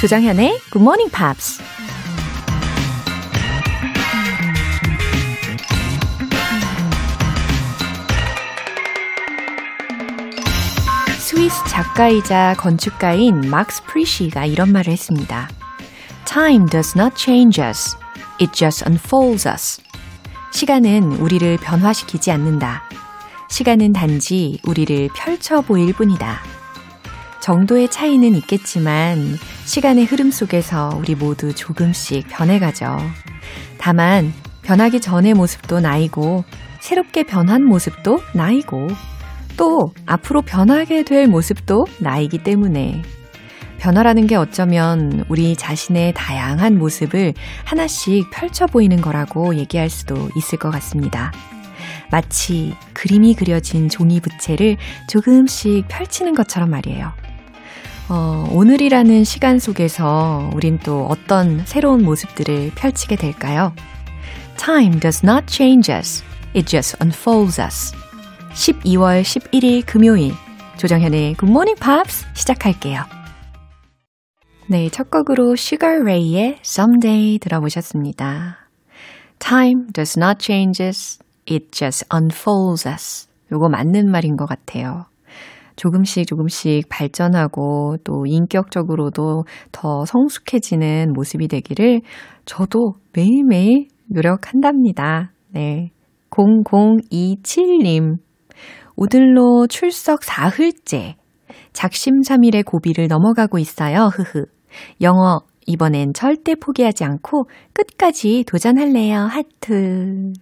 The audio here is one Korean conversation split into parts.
조정현의 Good Morning Pops. 스위스 작가이자 건축가인 막스 프리시가 이런 말을 했습니다. Time does not change us. It just unfolds us. 시간은 우리를 변화시키지 않는다. 시간은 단지 우리를 펼쳐 보일 뿐이다. 정도의 차이는 있겠지만 시간의 흐름 속에서 우리 모두 조금씩 변해가죠. 다만 변하기 전의 모습도 나이고 새롭게 변한 모습도 나이고 또 앞으로 변하게 될 모습도 나이기 때문에 변화라는 게 어쩌면 우리 자신의 다양한 모습을 하나씩 펼쳐 보이는 거라고 얘기할 수도 있을 것 같습니다. 마치 그림이 그려진 종이 부채를 조금씩 펼치는 것처럼 말이에요. 어, 오늘이라는 시간 속에서 우린 또 어떤 새로운 모습들을 펼치게 될까요? Time does not change us. It just unfolds us. 12월 11일 금요일 조정현의 Good Morning Pops 시작할게요. 네, 첫 곡으로 Sugar Ray의 Someday 들어보셨습니다. Time does not change us. It just unfolds us. 요거 맞는 말인 것 같아요. 조금씩 조금씩 발전하고 또 인격적으로도 더 성숙해지는 모습이 되기를 저도 매일매일 노력한답니다. 네. 0027님. 오들로 출석 사흘째. 작심삼일의 고비를 넘어가고 있어요. 흐흐. 영어 이번엔 절대 포기하지 않고 끝까지 도전할래요. 하트.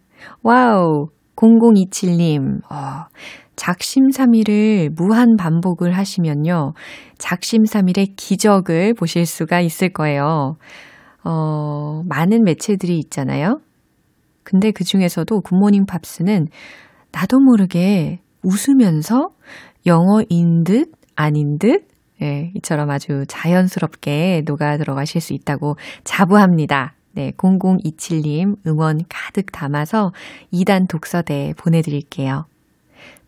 Wow. 0027님. 어, 작심삼일을 무한 반복을 하시면요. 작심삼일의 기적을 보실 수가 있을 거예요. 어, 많은 매체들이 있잖아요. 근데 그 중에서도 굿모닝 팝스는 나도 모르게 웃으면서 영어인 듯 아닌 듯 예, 이처럼 아주 자연스럽게 녹아 들어가실 수 있다고 자부합니다. 네, 0027님 응원 가득 담아서 2단 독서대 보내드릴게요.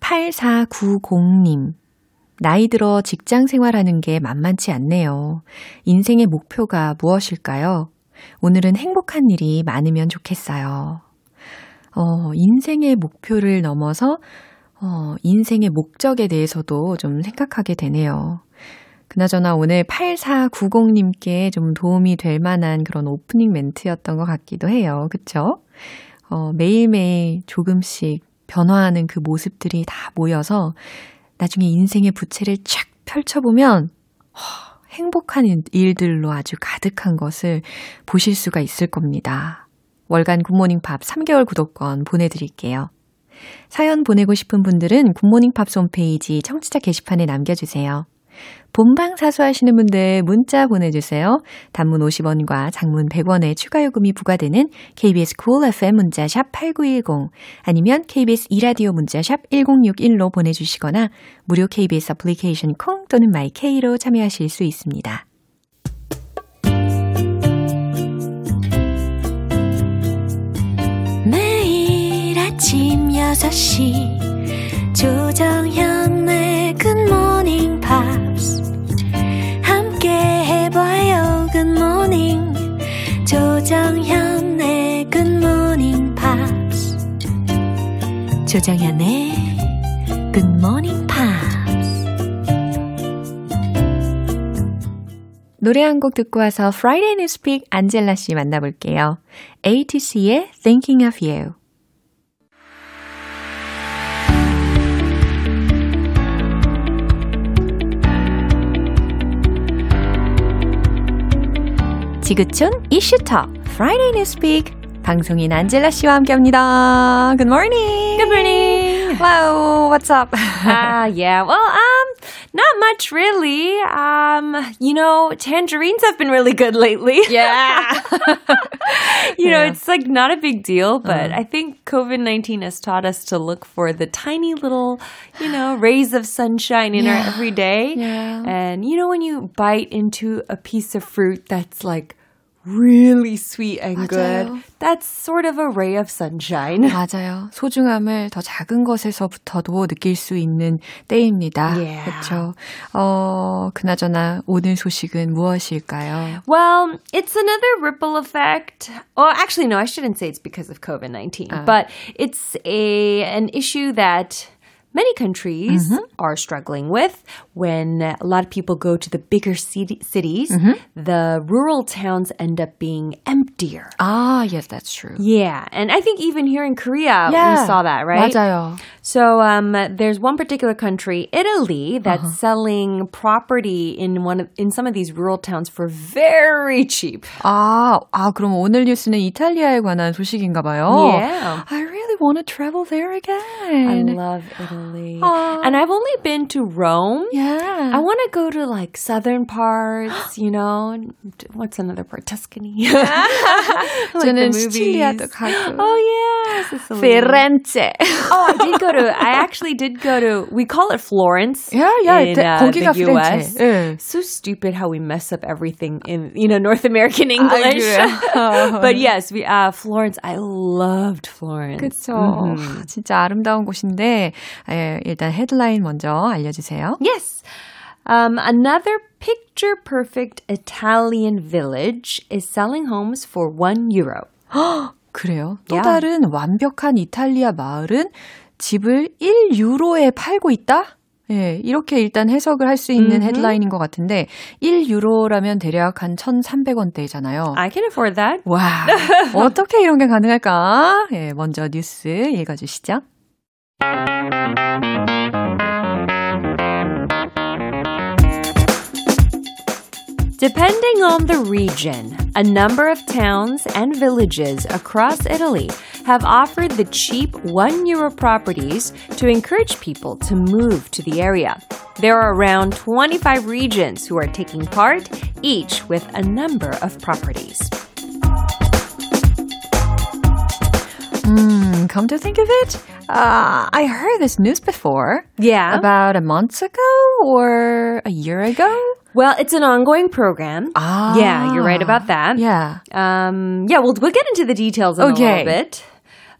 8490님. 나이 들어 직장 생활하는 게 만만치 않네요. 인생의 목표가 무엇일까요? 오늘은 행복한 일이 많으면 좋겠어요. 어, 인생의 목표를 넘어서 어, 인생의 목적에 대해서도 좀 생각하게 되네요. 그나저나 오늘 8490님께 좀 도움이 될 만한 그런 오프닝 멘트였던 것 같기도 해요. 그쵸? 어, 매일매일 조금씩 변화하는 그 모습들이 다 모여서 나중에 인생의 부채를 쫙 펼쳐보면 허, 행복한 일들로 아주 가득한 것을 보실 수가 있을 겁니다. 월간 굿모닝 팝 3개월 구독권 보내드릴게요. 사연 보내고 싶은 분들은 굿모닝 팝스 홈페이지 청취자 게시판에 남겨주세요. 본방 사수하시는 분들 문자 보내주세요. 단문 50원과 장문 100원의 추가 요금이 부과되는 KBS cool FM 문자샵 8910 아니면 KBS 이라디오 문자샵 1061로 보내주시거나 무료 KBS 애플리케이션 콩 또는 마이케이로 참여하실 수 있습니다. 매일 아침 6시 조정현의 굿모닝 팝스 함께 해봐요 good morning 조정현의 굿모닝 팝스 조정현의 굿모닝 팝스 노래 한 곡 듣고 와서 Friday Newspeak 안젤라 씨 만나볼게요. A2C의 Thinking of You 지구촌 이슈톡 Friday Newspeak 방송인 안젤라 씨와 함께합니다. Good morning. Good morning. Wow, what's up? Ah, uh, yeah. Well, um, not much really. Um, you know, tangerines have been really good lately. Yeah. you know, it's like not a big deal, but uh. I think COVID-19 has taught us to look for the tiny little, you know, rays of sunshine in yeah. our everyday. Yeah. And you know, when you bite into a piece of fruit that's like really sweet and 맞아요. good. That's sort of a ray of sunshine. 맞아요. 소중함을 더 작은 것에서부터도 느낄 수 있는 때입니다. Yeah. 그렇죠. 어, 그나저나 오늘 소식은 무엇일까요? Well, it's another ripple effect. Well, actually, no, I shouldn't say it's because of COVID 19, but it's a an issue that many countries are struggling with when a lot of people go to the bigger city- cities. The rural towns end up being emptier. Ah, yes, that's true. Yeah, and I think even here in Korea, we saw that, right? 맞아요. So um, there's one particular country, Italy, that's selling property in one of, in some of these rural towns for very cheap. 아, 아, 그럼 오늘 뉴스는 이탈리아에 관한 소식인가 봐요. Yeah. I really want to travel there I again. love Italy, Aw. and I've only been to Rome. yeah. I want to go to like southern parts, you know. and What's another part? Tuscany. like 저는 the 시칠리아도 movies. 가고. Oh yeah, Sicily. 피렌체. Oh, I did go to. I actually did go to. We call it Florence. 야, 야, in 대- uh, 거기가 the 피렌체. US. 예. So stupid how we mess up everything in you know North American English. 그래요? but yes, we uh Florence. I loved Florence. 그쵸. 아, 진짜 아름다운 곳인데, 예, 일단 헤드라인 먼저 알려주세요. Yes. Um, another picture perfect Italian village is selling homes for one euro. 그래요. 또 야. 다른 완벽한 이탈리아 마을은 집을 1유로에 팔고 있다? 예, 이렇게 일단 해석을 할 수 있는 헤드라인인 것 같은데, 1유로라면 대략 한 1,300원대잖아요. I can afford that. 와, 어떻게 이런 게 가능할까? 예, 먼저 뉴스 읽어주시죠. Depending on the region, a number of towns and villages across Italy have offered the cheap 1 euro properties to encourage people to move to the area. There are around 25 regions who are taking part, each with a number of properties. Hmm, come to think of it, uh, I heard this news before. Yeah. About a month ago or a year ago? Well, it's an ongoing program. Ah. Yeah, you're right about that. Yeah. Um, yeah, we'll, we'll get into the details in a Okay. little bit.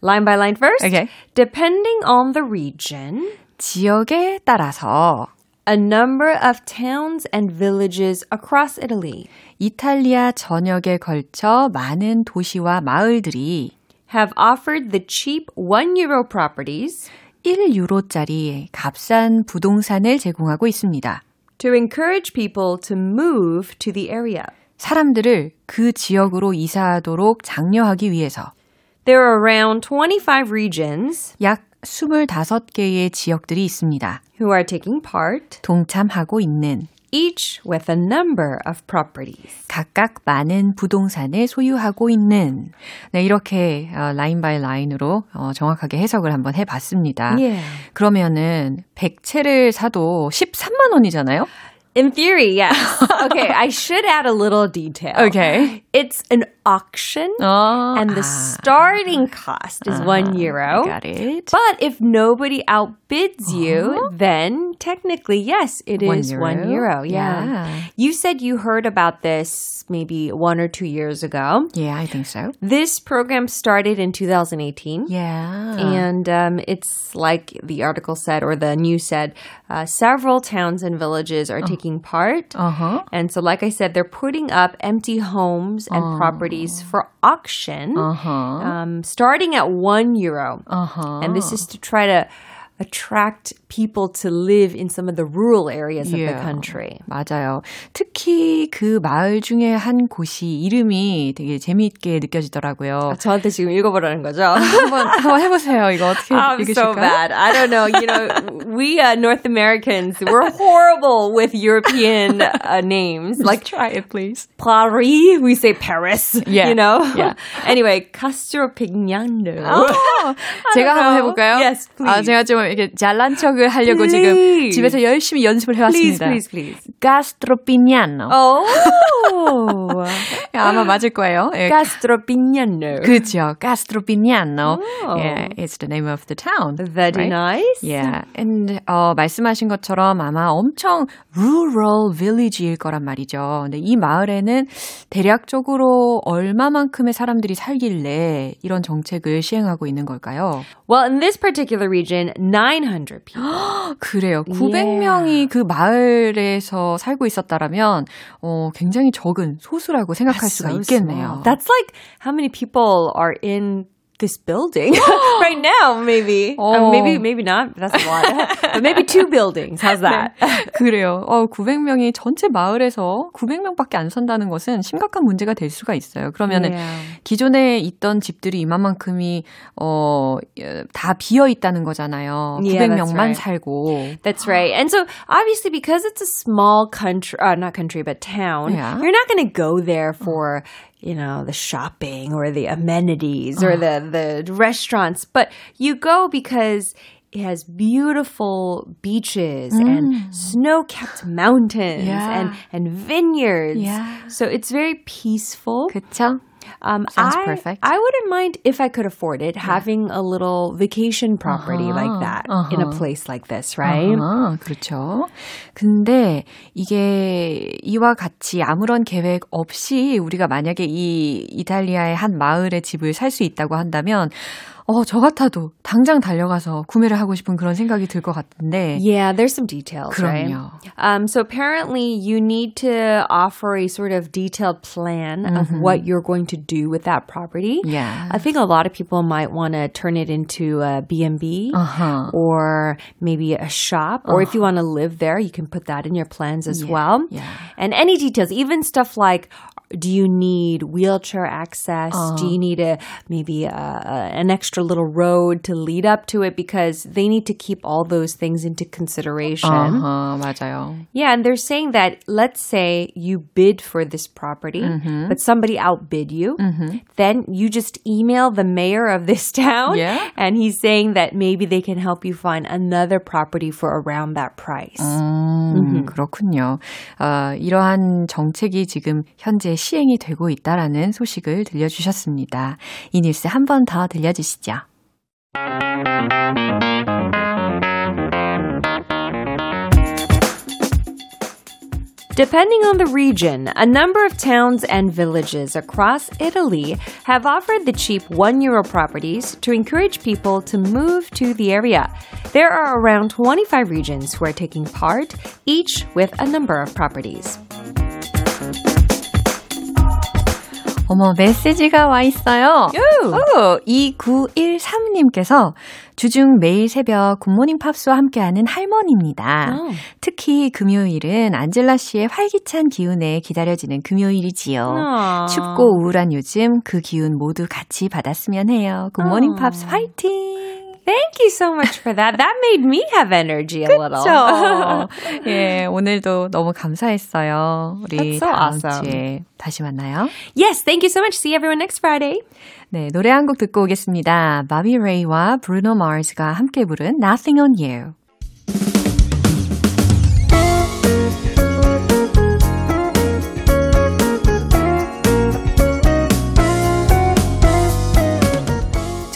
Line by line first. Okay. Depending on the region, 지역에 따라서 a number of towns and villages across Italy 이탈리아 전역에 걸쳐 많은 도시와 마을들이 have offered the cheap 1 euro properties 1유로짜리 값싼 부동산을 제공하고 있습니다. to encourage people to move to the area. 사람들을 그 지역으로 이사하도록 장려하기 위해서 There are around 25 regions 약 25개의 지역들이 있습니다. who are taking part, 동참하고 있는 each with a number of properties. 각각 많은 부동산을 소유하고 있는 네 이렇게 어, 라인 바이 라인으로 어, 정확하게 해석을 한번 해봤습니다. Yeah. 그러면은 100채를 사도 13만 원이잖아요. In theory, yes. okay, I should add a little detail. Okay. It's an auction, 어, and the 아, starting cost is one euro. got it. But if nobody outbids you, then technically, yes, it One is one euro? euro. Yeah. Yeah. You said you heard about this maybe one or two years ago. Yeah, I think so. This program started in 2018. Yeah. And um, it's like the article said, or the news said, uh, several towns and villages are taking part. uh-huh. And so, like I said, they're putting up empty homes and properties for auction, Uh-huh. um, starting at one euro. Uh-huh. And this is to try to attract people to live in some of the rural areas of the Yeah. country. 맞아요. 특히 그 마을 중에 한 곳이 이름이 되게 재미있게 느껴지더라고요. 저한테 지금 읽어보라는 거죠? 한번 한번 해보세요. 이거 어떻게 I'm so 읽으실까요? bad. I don't know. You know, we uh, North Americans, we're horrible with European uh, names. Like try it, please. Paris, we say Paris. Yeah. You know? Yeah. anyway, Castropignano. 제가 한번 해볼까요? Yes, please. 아, 제가 좀 이렇게 잘난 척을 하려고 Please. 지금 집에서 열심히 연습을 해왔습니다. Please, please, please. Oh. 아마 맞을 거예요. 예. 그죠. Gastropiniano. Oh. Yeah, it's the name of the town. Very right? nice. Yeah. And, 어, 말씀하신 것처럼 아마 엄청 rural village일 거란 말이죠. 근데 이 마을에는 대략적으로 얼마만큼의 사람들이 살길래 이런 정책을 시행하고 있는 걸까요? Well, in this particular region, 900 people. 그래요. 900명이 그 마을에서 살고 있었다라면, 어, 굉장히 적은 소수라고 생각할 수가 So 있겠네요. small. That's like how many people are in this building right now, maybe. Uh, Oh. maybe, maybe not. That's a lot. but maybe two buildings. How's that? 그래요. 어, 900명이 전체 마을에서 900명밖에 안 산다는 것은 심각한 문제가 될 수가 있어요. 그러면은 Yeah. 기존에 있던 집들이 이만큼이 어, 다 비어 있다는 거잖아요. Yeah, that's 900명만 right. 살고. That's right. And so obviously because it's a small country, uh, not country, but town, Yeah. you're not going to go there for, you know, the shopping or the amenities or the, the restaurants, but you go because it has beautiful beaches and snow-capped mountains Yeah. and, and vineyards. Yeah. So it's very peaceful. 그쵸? Um, Sounds I, perfect. I wouldn't mind if I could afford it, having a little vacation property like that in a uh-huh. place like this, right? 아, 그렇죠. 근데 이게 이와 같이 아무런 계획 없이 우리가 만약에 이 이탈리아의 한 마을에 집을 살 수 있다고 한다면 어, 저 같아도 당장 달려가서 구매를 하고 싶은 그런 생각이 들 것 같은데. Yeah, there's some details, right? 그럼요. Um, so apparently you need to offer a sort of detailed plan of what you're going to do with that property. Yeah. I think a lot of people might want to turn it into a B&B Uh-huh. or maybe a shop. Or if you want to live there, you can put that in your plans as well. yeah. And any details, even stuff like do you need wheelchair access? Do you need a maybe a, a, an extra little road to lead up to it? Because they need to keep all those things into consideration. 아하, 맞아요. Yeah, and they're saying that let's say you bid for this property, but somebody outbid you, then you just email the mayor of this town, Yeah. and he's saying that maybe they can help you find another property for around that price. 음, 그렇군요. 어, 이러한 정책이 지금 현재 시행이 되고 있다라는 소식을 들려주셨습니다. 이 뉴스 한 번 더 들려주시죠. Depending on the region, a number of towns and villages across Italy have offered the cheap 1 euro properties to encourage people to move to the area. There are around 25 regions who are taking part, each with a number of properties. 어머, 메시지가 와 있어요. 오! 오, 2913님께서 주중 매일 새벽 굿모닝 팝스와 함께하는 할머니입니다. 오. 특히 금요일은 안젤라 씨의 활기찬 기운에 기다려지는 금요일이지요. 아. 춥고 우울한 요즘 그 기운 모두 같이 받았으면 해요. 굿모닝 아. 팝스 화이팅! Thank you so much for that. That made me have energy a little. 그렇죠. 예, 오늘도 너무 감사했어요. 우리 so 다음 awesome. 주에 다시 만나요. yes, thank you so much. See everyone next Friday. 네, 노래 한 곡 듣고 오겠습니다. 바비 레이와 브루노 마르스가 함께 부른 Nothing on You.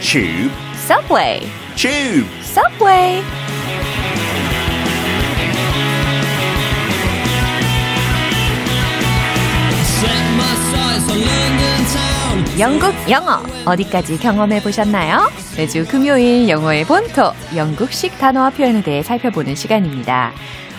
Tube, Subway, tube. Subway. 영국 영어 어디까지 경험해 보셨나요? 매주 금요일 영어의 본토, 영국식 단어와 표현에 대해 살펴보는 시간입니다.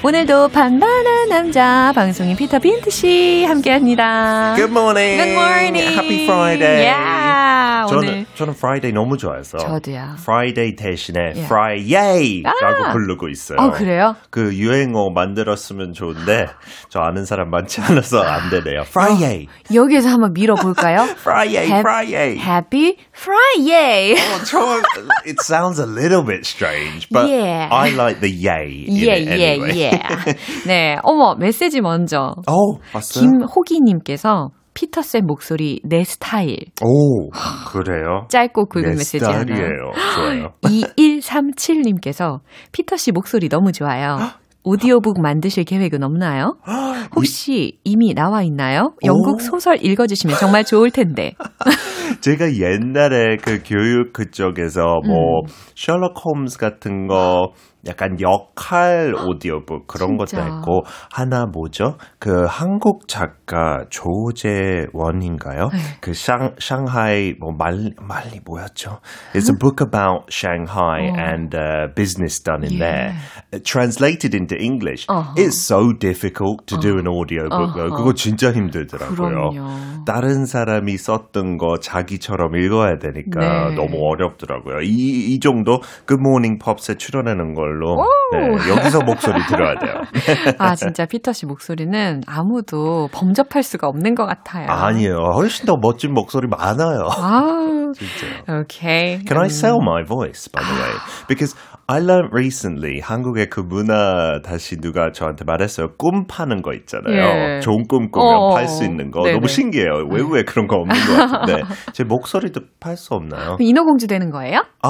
오늘도 반반한 남자 방송인 피터 빈트 씨 함께합니다. Good morning. Good morning. Happy Friday. Yeah. 저는 오늘 저는 Friday 너무 좋아해서. 저도요. Friday 대신에 Yeah. Friday라고 아. 부르고 있어요. 어 그래요? 그 유행어 만들었으면 좋은데 저 아는 사람 많지 않아서 안 되네요. Friday. 여기에서 한번 밀어볼까요? Friday. Hap- Friday. Happy Friday. 어, 저, it sounds a little bit strange, but Yeah. I like the yay. in 예, it 예, anyway. 예. 네, 어머, 메시지 먼저. 어, 봤어요? 김호기님께서 피터쌤 목소리 내 스타일. 오, 그래요? 짧고 굵은 내 메시지 하나. 좋아요. 2137님께서 피터 씨 목소리 너무 좋아요. 오디오북 만드실 계획은 없나요? 혹시 이미 나와 있나요? 영국 오. 소설 읽어주시면 정말 좋을 텐데. 제가 옛날에 그 교육 그쪽에서 뭐 셜록 홈즈 같은 거 약간 역할 오디오북 그런 것도 진짜. 했고 하나 뭐죠? 그 한국 작가 조재원인가요? 네. 그 샹, 샹하이 뭐 말, 말리 뭐였죠? It's a book about Shanghai and uh, business done in there. Translated into English. 어허. It's so difficult to do an audiobook. 어허. 그거 진짜 힘들더라고요. 그럼요. 다른 사람이 썼던 거 자기처럼 읽어야 되니까 네. 너무 어렵더라고요. 이, 이 정도 굿모닝 펍스에 출연하는 걸로 네, 여기서 목소리 들어야 돼요. 아, 진짜 피터 씨 목소리는 아무도 범접할 수가 없는 것 같아요. 아니에요. 훨씬 더 멋진 목소리 많아요. 아, 진짜요. 오케이. Can I 음, sell my voice, by the way? Because I learned recently 한국의 그 문화 다시 누가 저한테 말했어요. 꿈 파는 거 있잖아요. 예. 좋은 꿈 꾸면 어, 팔수 있는 거. 네네. 너무 신기해요. 외국에 그런 거 없는 것 같은데. 제 목소리도 팔 수 없나요? 인어공주 되는 거예요? 아,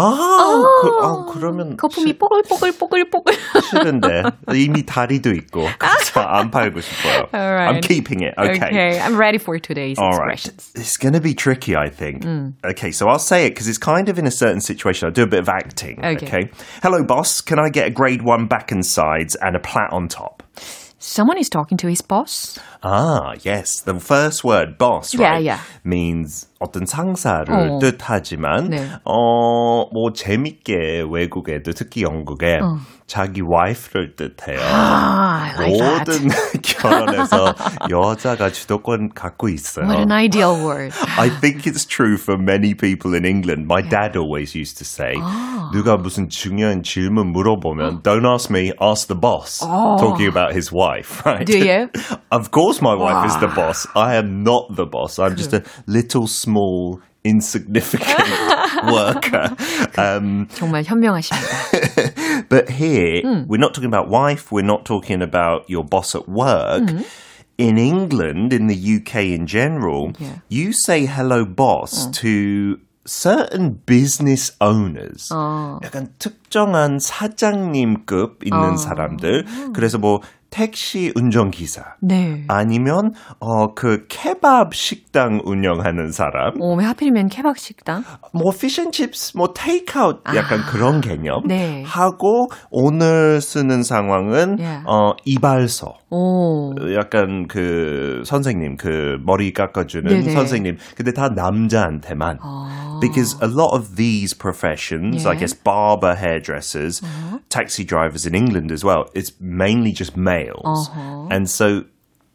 그, 아 그러면 거품이 뽀글뽀글뽀글뽀글. 시- 싫은데 이미 다리도 있고 그래서 안 팔고 싶어요. I'm Alright. keeping it. Okay. Okay, I'm ready for today's All right. expressions. It's going to be tricky, I think. Mm. Okay, so I'll say it because it's kind of in a certain situation. I'll do a bit of acting. Okay. Hello, boss. Can I get a grade one back and sides and a plat on top? Someone is talking to his boss. Ah, yes. The first word, boss, Yeah, right? yeah. means 어떤 상사를 어. 뜻하지만, 네. 어, 뭐, 재밌게 외국에도, 특히 영국에 어. 자기 와이프를 뜻해요. Ah, I like that. 모든 결혼에서 여자가 주도권 갖고 있어요. What an ideal word. I think it's true for many people in England. My dad always used to say, 누가 무슨 중요한 질문 물어보면, don't ask me, ask the boss. Talking about his wife, right? Do you? of course my wife is the boss. I am not the boss. I'm just a little, small, insignificant worker. Um, 정말 현명하십니다. but here, we're not talking about wife. We're not talking about your boss at work. In England, in the UK in general, Yeah. you say hello, boss, to certain business owners. 약간 특정한 사장님급 있는 사람들. 그래서 뭐 택시 운전기사. 네. 아니면 어 그 케밥 식당 운영하는 사람, 오, 왜 하필이면 케밥 식당? 뭐 피쉬앤칩스, 뭐 테이크아웃 약간 그런 개념 네. 하고 오늘 쓰는 상황은 Yeah. 어 이발소. 오. 약간 그 선생님 그 머리 깎아주는 네네. 선생님 근데 다 남자한테만 아. because a lot of these professions I Yeah. guess barber hairdressers taxi drivers in England as well it's mainly just males Uh-huh. and so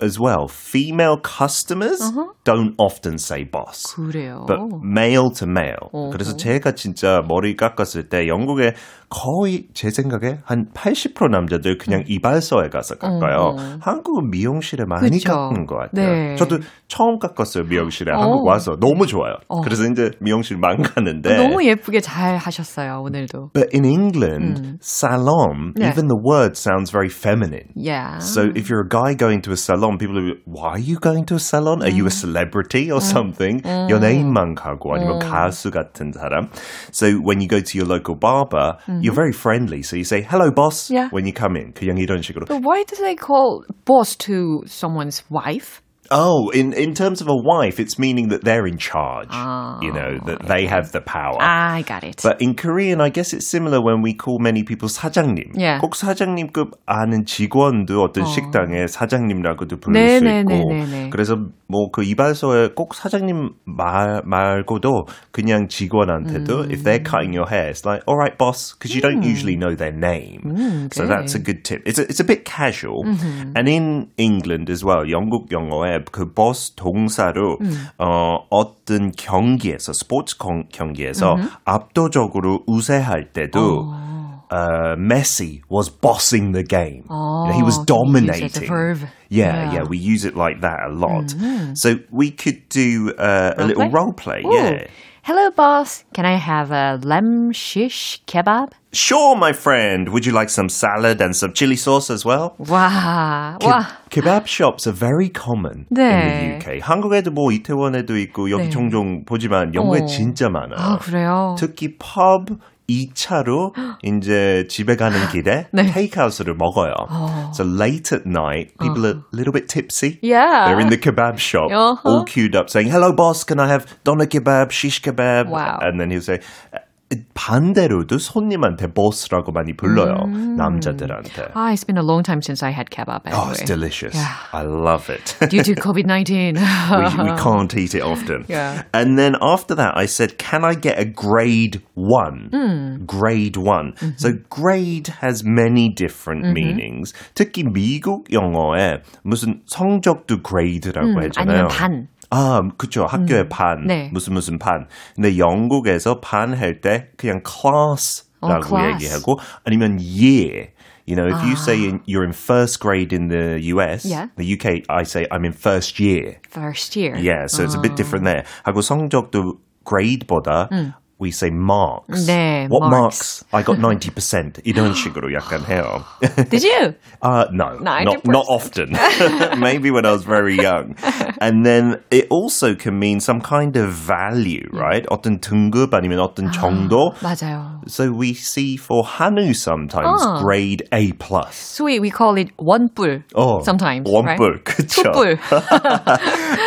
as well female customers don't often say boss 그래요. but male to male. 어허. 그래서 제가 진짜 머리 깎았을 때 영국에 거의 제 생각에 한 80% 남자들 그냥 이발소에 가서 깎아요. 어허. 한국은 미용실에 많이 그쵸. 깎는 것 같아요. 네. 저도 처음 깎았어요 미용실에 어. 한국 와서 너무 좋아요. 그래서 이제 미용실만 가는데. 너무 예쁘게 잘 하셨어요, 오늘도. But in England, salon, 네. even the word sounds very feminine. Yeah. So if you're a guy going to a salon, people are, why are you going to a salon? Are Mm. you a celebrity or something? 연예인만 가고 아니면 가수 같은 사람. So when you go to your local barber, you're very friendly. So you say, hello boss, Mm-hmm. Yeah. when you come in. 그냥 이런 식으로. But why do they call boss to someone's wife? Oh, in, in terms of a wife, it's meaning that they're in charge. you know, that they have the power. I got it. But in Korean, I guess it's similar when we call many people 사장님. Yeah. 꼭 사장님급 아는 직원도 어떤 식당에 사장님이라고도 부를 수 있고. 네네네네네. 그래서 뭐 그 이발소에 꼭 사장님 말, 말고도 그냥 직원한테도 if they're cutting your hair, it's like, all right, boss, because you don't usually know their name. so that's a good tip. It's a, it's a bit casual. And in England as well, 영국 영어에 그 boss 동사로 어, 어떤 경기에서 스포츠 경- 경기에서 압도적으로 우세할 때도 uh, Messi was bossing the game. You know, he was Oh, you use it as a dominating. verb. Yeah, Yeah. yeah, we use it like that a lot. So we could do uh, a little play? role play. Ooh. Yeah. Hello, boss. Can I have a lamb shish kebab? Sure, my friend. Would you like some salad and some chili sauce as well? 와, Ke- 와. kebab shops are very common 네. in the UK. 한국에도 뭐 이태원에도 있고 여기 네. 종종 보지만 영국에 어. 진짜 많아요. 아, 그래요? 특히 펍 2차로 이제 집에 가는 길에 네. 테이크아웃을 먹어요. So late at night, people are a little bit tipsy. Yeah. They're in the kebab shop, Uh-huh. all queued up, saying, "Hello, boss. Can I have doner kebab, shish kebab?" Wow. And then he'll say. 반대로도 손님한테 boss라고 많이 불러요. 남자들한테. Ah, it's been a long time since I had kebab. Oh, it's anyway. delicious. Yeah. I love it. Due to COVID-19. we, we can't eat it often. Yeah. And then after that, I said, Can I get a grade one? Grade one. So grade has many different meanings. 특히 미국 영어에 무슨 성적도 grade라고 아니면 하잖아요. 반. 아, 그쵸. 학교의 반. 네. 무슨 무슨 반. 근데 영국에서 반 할 때 그냥 class라고 어. 얘기하고 아니면 year. You know, if you say in, you're in first grade in the US, Yeah. the UK, I say I'm in first year. First year. Yeah, so it's a bit different there. 하고 성적도 grade보다 we say marks. 네, What marks. marks? I got 90%. 이런 식으로 약간 해요. Did you? Uh, no, not, 90%. not often. Maybe when I was very young. And then it also can mean some kind of value, right? 어떤 등급 아니면 어떤 정도. 맞아요. So we see for 한우 sometimes 어. grade A plus. So we, we call it 원뿔 Oh, sometimes. 원뿔, right? 그쵸. 투뿔.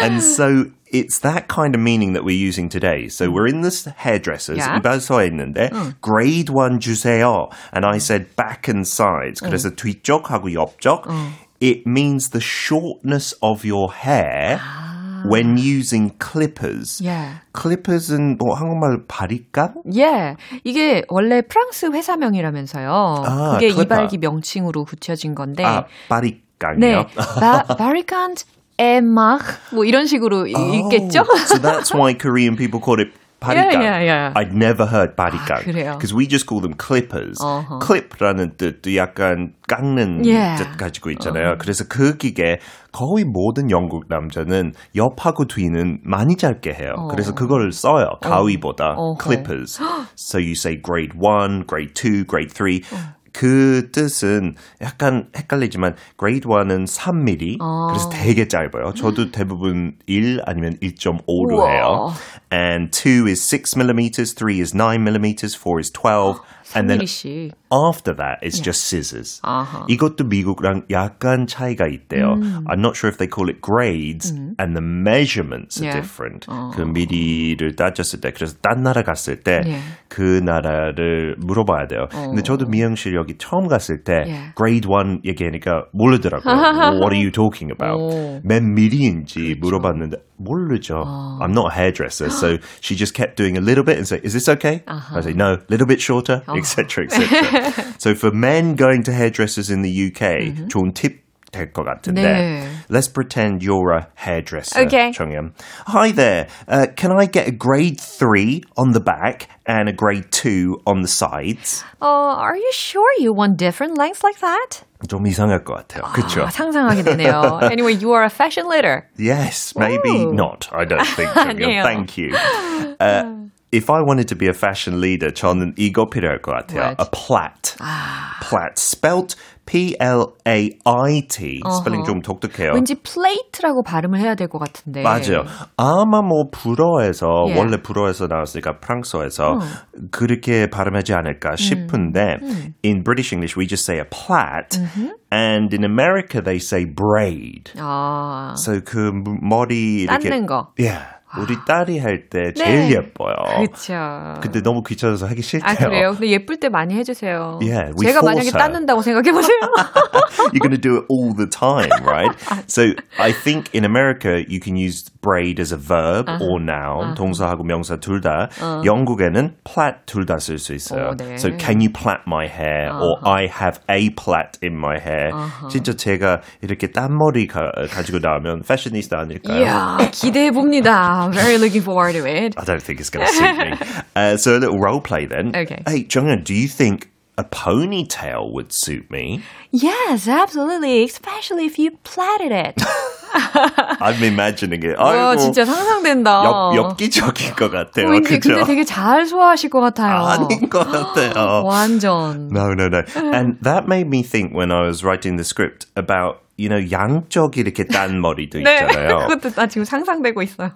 and so it's that kind of meaning that we're using today. So we're in this hairdressers. Yeah. 이발소에 있는데 grade 1 주세요. And I said back and sides. 그래서 뒤쪽하고 옆쪽. It means the shortness of your hair when using clippers. Yeah. clippers은 뭐 한국말 바리깡? 예. 이게 원래 프랑스 회사명이라면서요. 아, 그게 클리퍼. 이발기 명칭으로 붙여진 건데. 아, 바리깡이요? 네. 바, 바리칸트 에막 뭐 이런 식으로? Oh, so that's why Korean people call it 바리깡. Yeah, yeah, yeah. I'd never heard 바리깡. 아, 그래요? Because we just call them clippers. 어허. clip라는 뜻도 약간 깎는 Yeah. 뜻 가지고 있잖아요. 그래서 그 기계 거의 모든 영국 남자는 옆하고 뒤는 많이 짧게 해요. 그래서 그걸 써요. 가위보다 clippers. so you say grade 1, grade 2, grade 3. 그 뜻은 약간 헷갈리지만 grade 1은 3mm 그래서 되게 짧아요. 저도 대부분 1 아니면 1.5로 우와. 해요. And 2 is 6 millimeters, 3 is 9 millimeters, 4 is 12. And then 3mm씩. after that, it's just scissors. 아하. 이것도 미국랑 약간 차이가 있대요. I'm not sure if they call it grades and the measurements are Yeah. different. 그 미리를 따졌을 때, 그래서 딴 나라 갔을 때 그 Yeah. 나라를 물어봐야 돼요. 근데 저도 미용실 여기 처음 갔을 때 Yeah. grade 1 얘기하니까 모르더라고요. What are you talking about? 오. 몇 미리인지 물어봤는데 모르죠. I'm not a hairdresser, so she just kept doing a little bit and say, "Is this okay?" I say, "No, a little bit shorter," etc., etc. so for men going to hairdressers in the UK, 좋은 팁 될 것 같은데. 네. Let's pretend you're a hairdresser. Okay. 정연. Hi there. Uh, can I get a grade three on the back and a grade two on the sides? Uh, are you sure you want different lengths like that? 좀 이상할 것 같아요. 그렇죠? 아, 상상하게 되네요. anyway, you are a fashion leader. Yes, maybe Ooh. not. I don't think. 정연. 아니에요. Thank you. Uh, if I wanted to be a fashion leader, 저는 이거 필요할 것 같아요. What? A plait. Plait. Spelt P-L-A-I-T. 스펠링 좀 독특해요. 왠지 플레이트라고 발음을 해야 될 것 같은데. 맞아요. 아마 뭐 불어에서 예. 원래 불어에서 나왔으니까 프랑스어에서 그렇게 발음하지 않을까 싶은데 in British English we just say a plait and in America they say braid. 아, So 그 무- 머리 이렇게 닦는 거. Yeah. 우리 딸이 할 때 제일 네. 예뻐요. 그렇죠. 근데 너무 귀찮아서 하기 싫대요. 아 그래요? 근데 예쁠 때 많이 해주세요. Yeah, we 제가 만약에 her. 닦는다고 생각해 보세요. You're going to do it all the time, right? so I think in America you can use braid as a verb or noun, 동사하고 명사 둘 다. 영국에는 plait 둘 다 쓸 수 있어요. 어, 네. So can you plait my hair or I have a plait in my hair. 진짜 제가 이렇게 딴머리 가, 가지고 나오면 패셔니스타 아닐까요? 이야 기대해 봅니다. Very looking forward to it. I don't think it's going to suit me. Uh, so a little role play then. Okay. Hey, Jonghyun, do you think a ponytail would suit me? Yes, absolutely. Especially if you plaited it. I'm imagining it. 와 아이고, 진짜 상상된다. 엽, 엽기적인 것 같아요. 왠지 그죠? 근데 되게 잘 소화하실 것 같아요. 아닌 것 같아요. 완전. No, no, no. And that made me think when I was writing the script about, you know, 양쪽 이렇게 딴 머리도 네, 있잖아요. 그것도 나 지금 상상되고 있어요.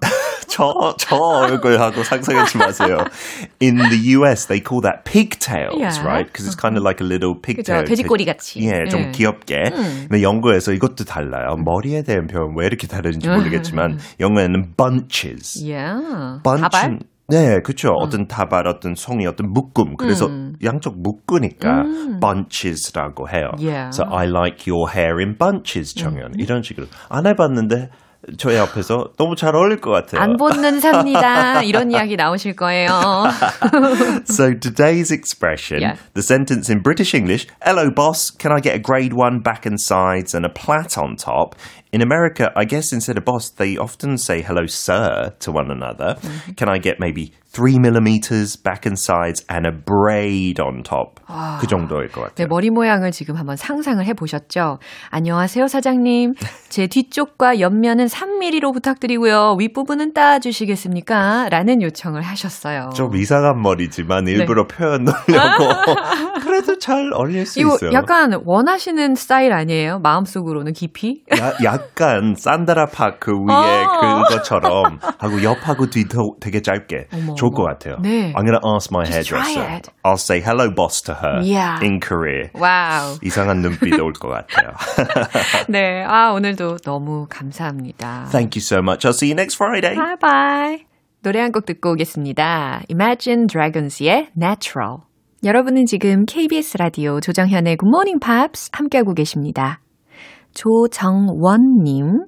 저, 저 얼굴하고 상상하지 마세요. In the US, they call that pigtails, Yeah. right? Because it's kind of like a little pigtail. 그죠, 돼지꼬리 같이. 예, 좀 예. 귀엽게. 근데 영어에서 이것도 달라요. 머리에 대한 표현 왜 이렇게 다른지 모르겠지만 영어에는 bunches. Yeah. bunch. 네, 그렇죠. 어 떤 다발, 어떤 송이, 어떤 묶음. 그래서 양쪽 묶으니까 bunches라고 해요. Yeah. So I like your hair in bunches, 정연. 이런 식으로. 안 해봤는데 저희 앞에서 너무 잘 어울릴 것 같아요. 안 보는 삽니다. 이런 이야기 나오실 거예요. so today's expression, Yeah. the sentence in British English, hello boss, can I get a grade one back and sides and a plait on top? In America, I guess instead of boss, they often say hello sir to one another. Can I get maybe three millimeters back and sides and a braid on top? 그 정도일 것 네, 같아요. 머리 모양을 지금 한번 상상을 해보셨죠? 안녕하세요, 사장님. 제 뒤쪽과 옆면은 3mm로 부탁드리고요. 윗부분은 따주시겠습니까? 라는 요청을 하셨어요. 좀 이상한 머리지만 일부러 표현 넣으려고 그래도 잘 어울릴 수 이거 있어요. 약간 원하시는 스타일 아니에요? 마음속으로는 깊이? 야, 약간 Sandara Park 위에 어. 그것처럼 하고 옆하고 뒤도 되게 짧게 어머, 좋을 것. 같아요. 네. I'm gonna ask my hairdresser. I'll say hello boss to her Yeah. in Korea. Wow. 이상한 눈빛 올 것 같아요. 네, 아, 오늘도 너무 감사합니다. Thank you so much. I'll see you next Friday. Bye bye. 노래 한 곡 듣고 오겠습니다. Imagine Dragons의 Natural. 여러분은 지금 KBS 라디오 조정현의 Good Morning Pops 함께하고 계십니다. 조정원님,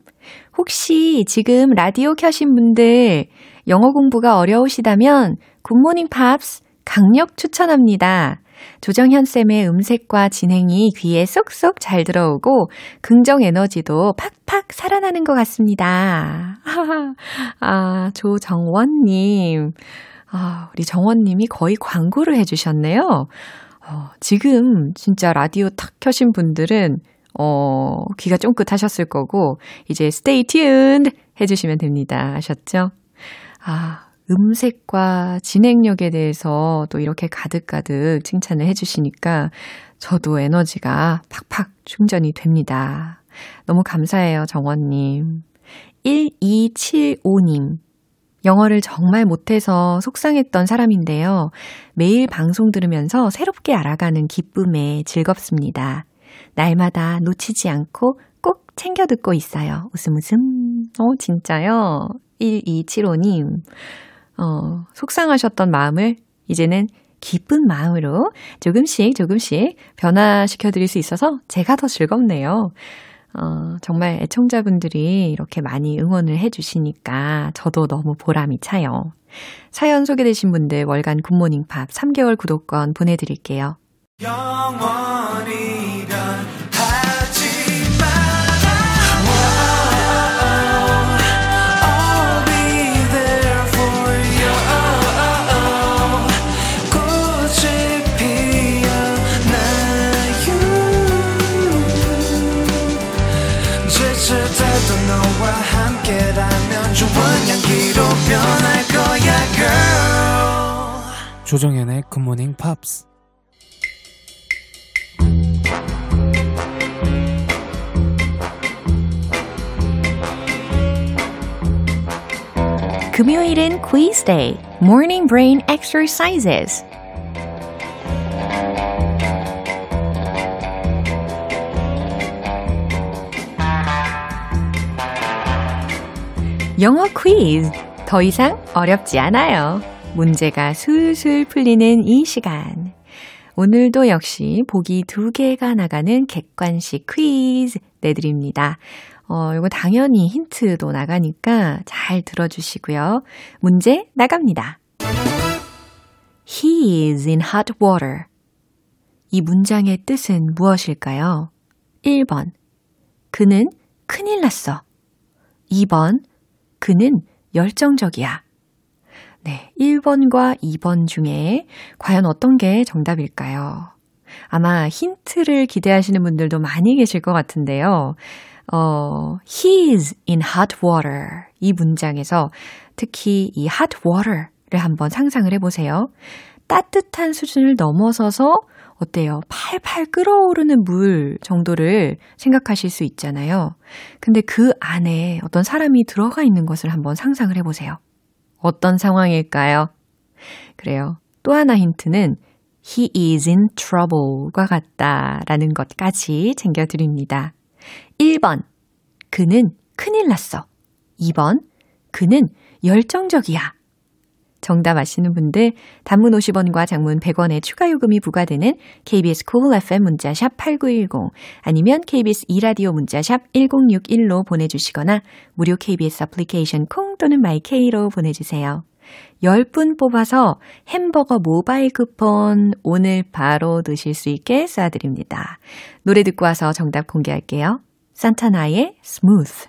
혹시 지금 라디오 켜신 분들 영어 공부가 어려우시다면 굿모닝 팝스 강력 추천합니다. 조정현 쌤의 음색과 진행이 귀에 쏙쏙 잘 들어오고 긍정 에너지도 팍팍 살아나는 것 같습니다. 아, 조정원님. 아, 우리 정원님이 거의 광고를 해주셨네요. 어, 지금 진짜 라디오 탁 켜신 분들은 어, 귀가 쫑긋하셨을 거고, 이제 stay tuned 해주시면 됩니다. 아셨죠? 아, 음색과 진행력에 대해서 또 이렇게 가득가득 칭찬을 해주시니까 저도 에너지가 팍팍 충전이 됩니다. 너무 감사해요, 정원님. 1275님. 영어를 정말 못해서 속상했던 사람인데요. 매일 방송 들으면서 새롭게 알아가는 기쁨에 즐겁습니다. 날마다 놓치지 않고 꼭 챙겨 듣고 있어요. 웃음 웃음. 어, 진짜요? 1275님. 어, 속상하셨던 마음을 이제는 기쁜 마음으로 조금씩 조금씩 변화시켜 드릴 수 있어서 제가 더 즐겁네요. 어, 정말 애청자분들이 이렇게 많이 응원을 해주시니까 저도 너무 보람이 차요. 사연 소개되신 분들 월간 굿모닝 팝 3개월 구독권 보내드릴게요. 조정현의 굿모닝 팝스 금요일은 quiz day, morning brain exercises. 영어 퀴즈. 더 이상 어렵지 않아요. 문제가 술술 풀리는 이 시간. 오늘도 역시 보기 두 개가 나가는 객관식 퀴즈 내드립니다. 어, 이거 당연히 힌트도 나가니까 잘 들어주시고요. 문제 나갑니다. He is in hot water. 이 문장의 뜻은 무엇일까요? 1번. 그는 큰일 났어. 2번. 그는 열정적이야. 네, 1번과 2번 중에 과연 어떤 게 정답일까요? 아마 힌트를 기대하시는 분들도 많이 계실 것 같은데요. 어, he is in hot water. 이 문장에서 특히 이 hot water를 한번 상상을 해보세요. 따뜻한 수준을 넘어서서 어때요? 팔팔 끓어오르는 물 정도를 생각하실 수 있잖아요. 근데 그 안에 어떤 사람이 들어가 있는 것을 한번 상상을 해보세요. 어떤 상황일까요? 그래요. 또 하나 힌트는 he is in trouble과 같다 라는 것까지 챙겨드립니다. 1번. 그는 큰일 났어. 2번. 그는 열정적이야. 정답 아시는 분들 단문 50원과 장문 100원의 추가 요금이 부과되는 KBS Cool FM 문자샵 8910 아니면 KBS 2라디오 문자샵 1061로 보내주시거나 무료 KBS 애플리케이션 콩 또는 My K로 보내주세요. 10분 뽑아서 햄버거 모바일 쿠폰 오늘 바로 드실 수 있게 쏴드립니다. 노래 듣고 와서 정답 공개할게요. 산타나의 Smooth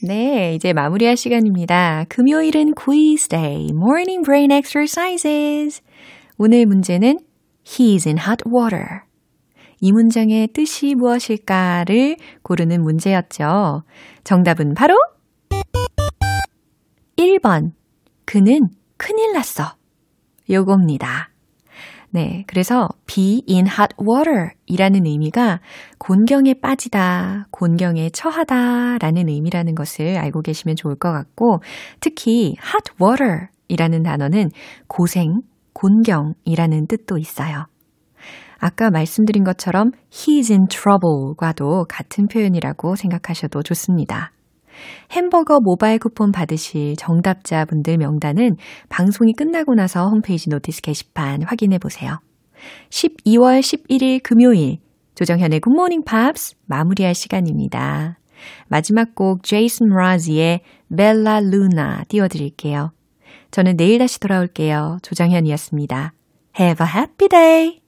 네, 이제 마무리할 시간입니다. 금요일은 quiz day, morning brain exercises. 오늘 문제는 He's in hot water. 이 문장의 뜻이 무엇일까를 고르는 문제였죠. 정답은 바로 1번. 그는 큰일 났어. 요겁니다. 네. 그래서 be in hot water 이라는 의미가 곤경에 빠지다, 곤경에 처하다 라는 의미라는 것을 알고 계시면 좋을 것 같고, 특히 hot water 이라는 단어는 고생, 곤경이라는 뜻도 있어요. 아까 말씀드린 것처럼 he's in trouble과도 같은 표현이라고 생각하셔도 좋습니다. 햄버거 모바일 쿠폰 받으실 정답자 분들 명단은 방송이 끝나고 나서 홈페이지 notice 게시판 확인해 보세요. 12월 11일 금요일 조정현의 굿모닝 팝스 마무리할 시간입니다. 마지막 곡 제이슨 라지의 벨라 루나 띄워드릴게요. 저는 내일 다시 돌아올게요. 조정현이었습니다. Have a happy day!